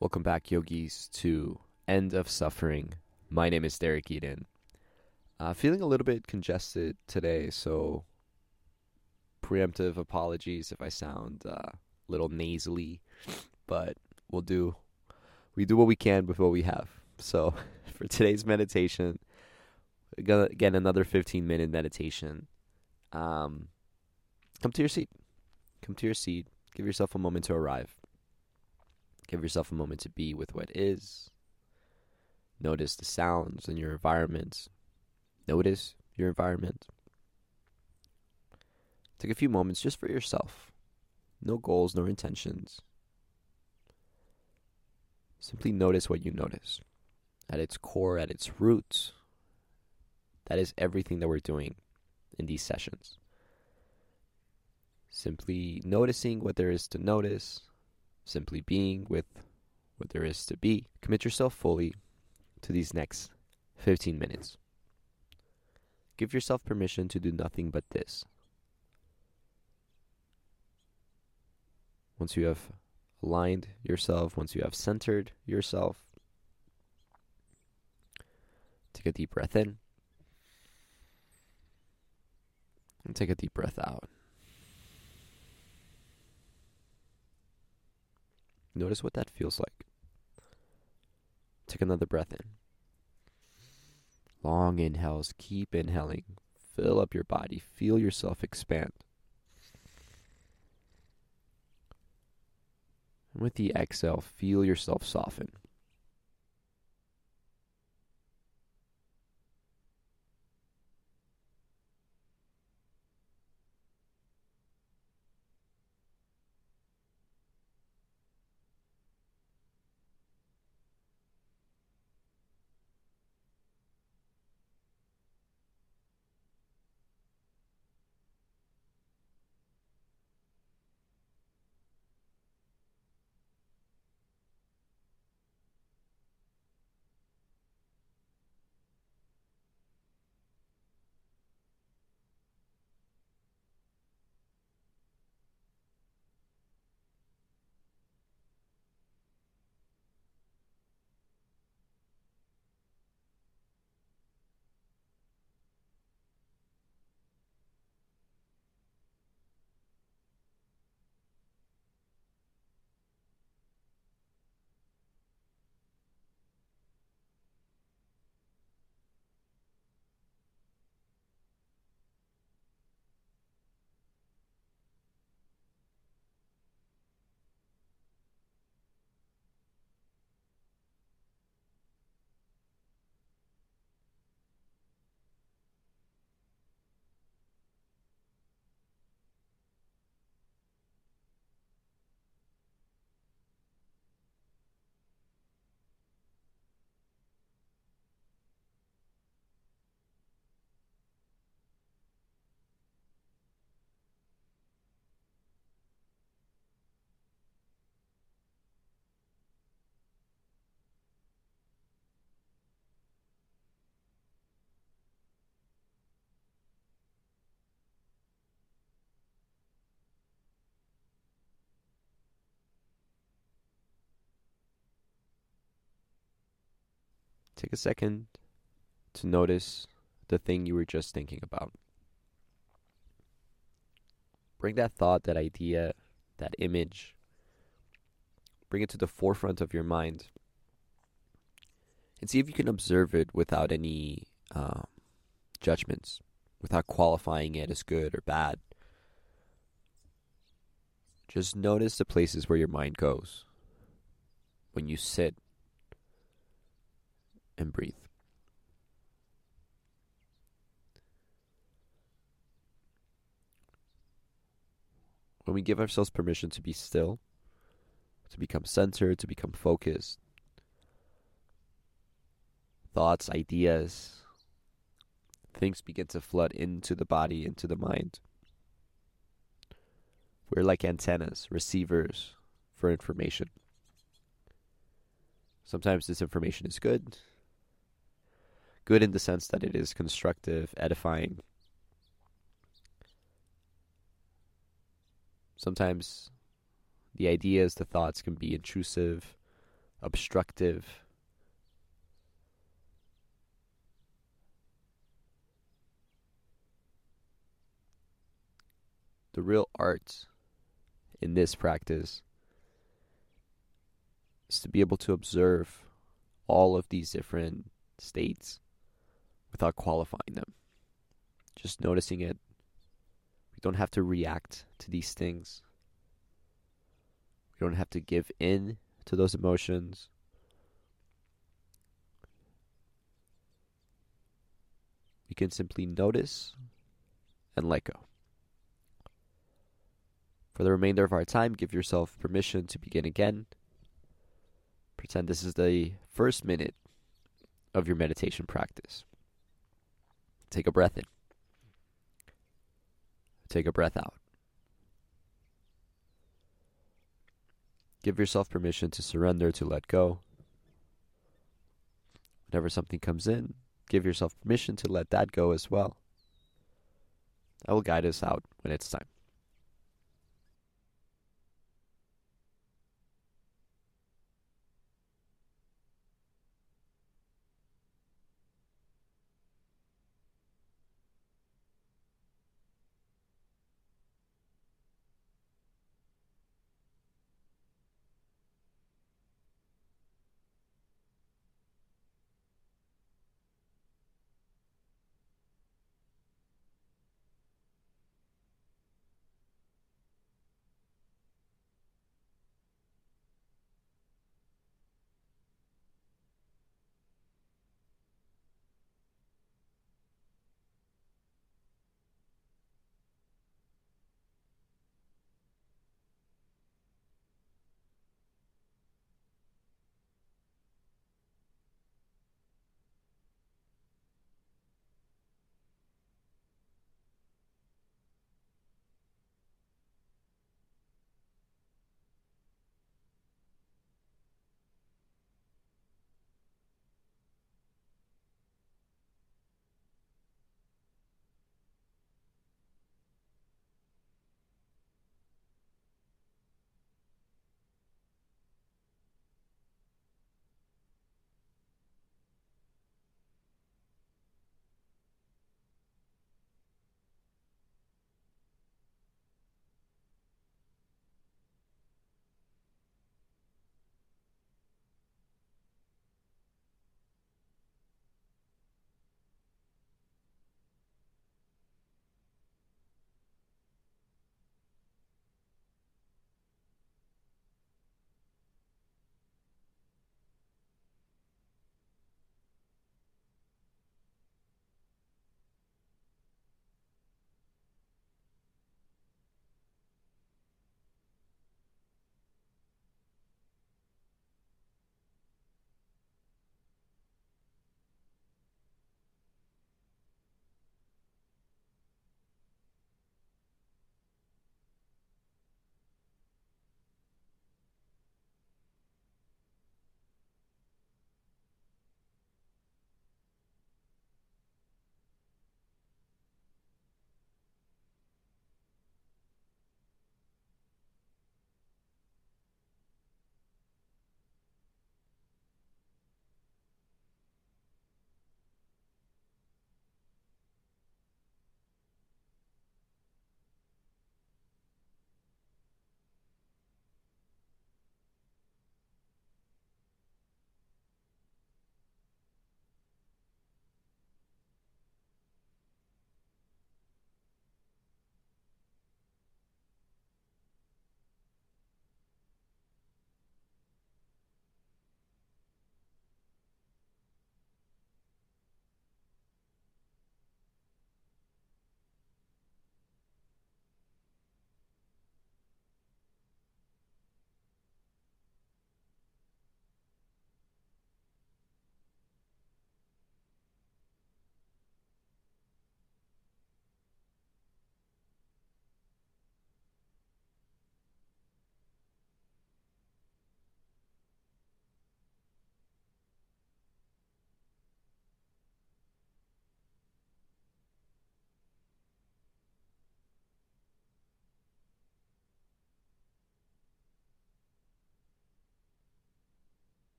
Welcome back, yogis, to End of Suffering. My name is Derik Edan. Uh, feeling a little bit congested today, so preemptive apologies if I sound uh, a little nasally, but we'll do we do what we can with what we have. So for today's meditation, get another 15 minute meditation. Um, come to your seat. Come to your seat. Give yourself a moment to arrive. Give yourself a moment to be with what is. Notice the sounds in your environment. Notice your environment. Take a few moments just for yourself. No goals, nor intentions. Simply notice what you notice. At its core, at its roots, that is everything that we're doing in these sessions. Simply noticing what there is to notice, simply being with what there is to be. Commit yourself fully to these next 15 minutes. Give yourself permission to do nothing but this. Once you have aligned yourself, once you have centered yourself, take a deep breath in and take a deep breath out. Notice what that feels like. Take another breath in. Long inhales. Keep inhaling. Fill up your body. Feel yourself expand. And with the exhale, feel yourself soften. Take a second to notice the thing you were just thinking about. Bring that thought, that idea, that image, bring it to the forefront of your mind and see if you can observe it without any um, judgments, without qualifying it as good or bad. Just notice the places where your mind goes when you sit and breathe. When we give ourselves permission to be still, to become centered, to become focused, thoughts, ideas, things begin to flood into the body, into the mind. We're like antennas, receivers for information. Sometimes this information is good, good in the sense that it is constructive, edifying. Sometimes the ideas, the thoughts can be intrusive, obstructive. The real art in this practice is to be able to observe all of these different states without qualifying them. Just noticing it. We don't have to react to these things. We don't have to give in to those emotions. We can simply notice and let go. For the remainder of our time, give yourself permission to begin again. Pretend this is the first minute of your meditation practice. Take a breath in. Take a breath out. Give yourself permission to surrender, to let go. Whenever something comes in, give yourself permission to let that go as well. That will guide us out when it's time.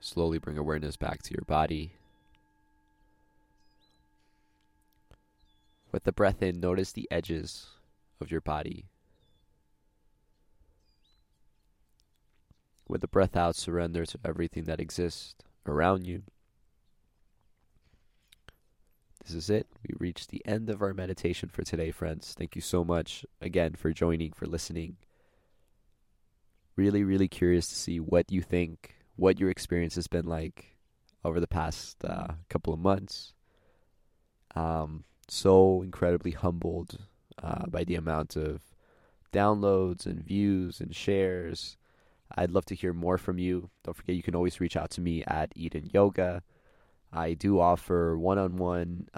Slowly bring awareness back to your body. With the breath in, notice the edges of your body. With the breath out, surrender to everything that exists around you. This is it. We reached the end of our meditation for today, friends. Thank you so much again for joining, for listening. Really, really curious to see what you think, what your experience has been like over the past uh, couple of months. Um, so incredibly humbled uh, by the amount of downloads and views and shares. I'd love to hear more from you. Don't forget, you can always reach out to me at Edan Yoga. I do offer one on one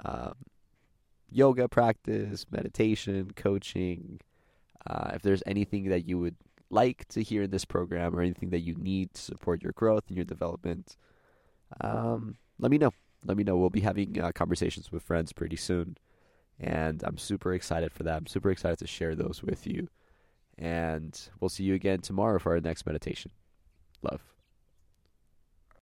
yoga practice, meditation, coaching. Uh, if there's anything that you would like to hear in this program or anything that you need to support your growth and your development, um, let me know. Let me know. We'll be having uh, conversations with friends pretty soon. And I'm super excited for that. I'm super excited to share those with you. And we'll see you again tomorrow for our next meditation. Love.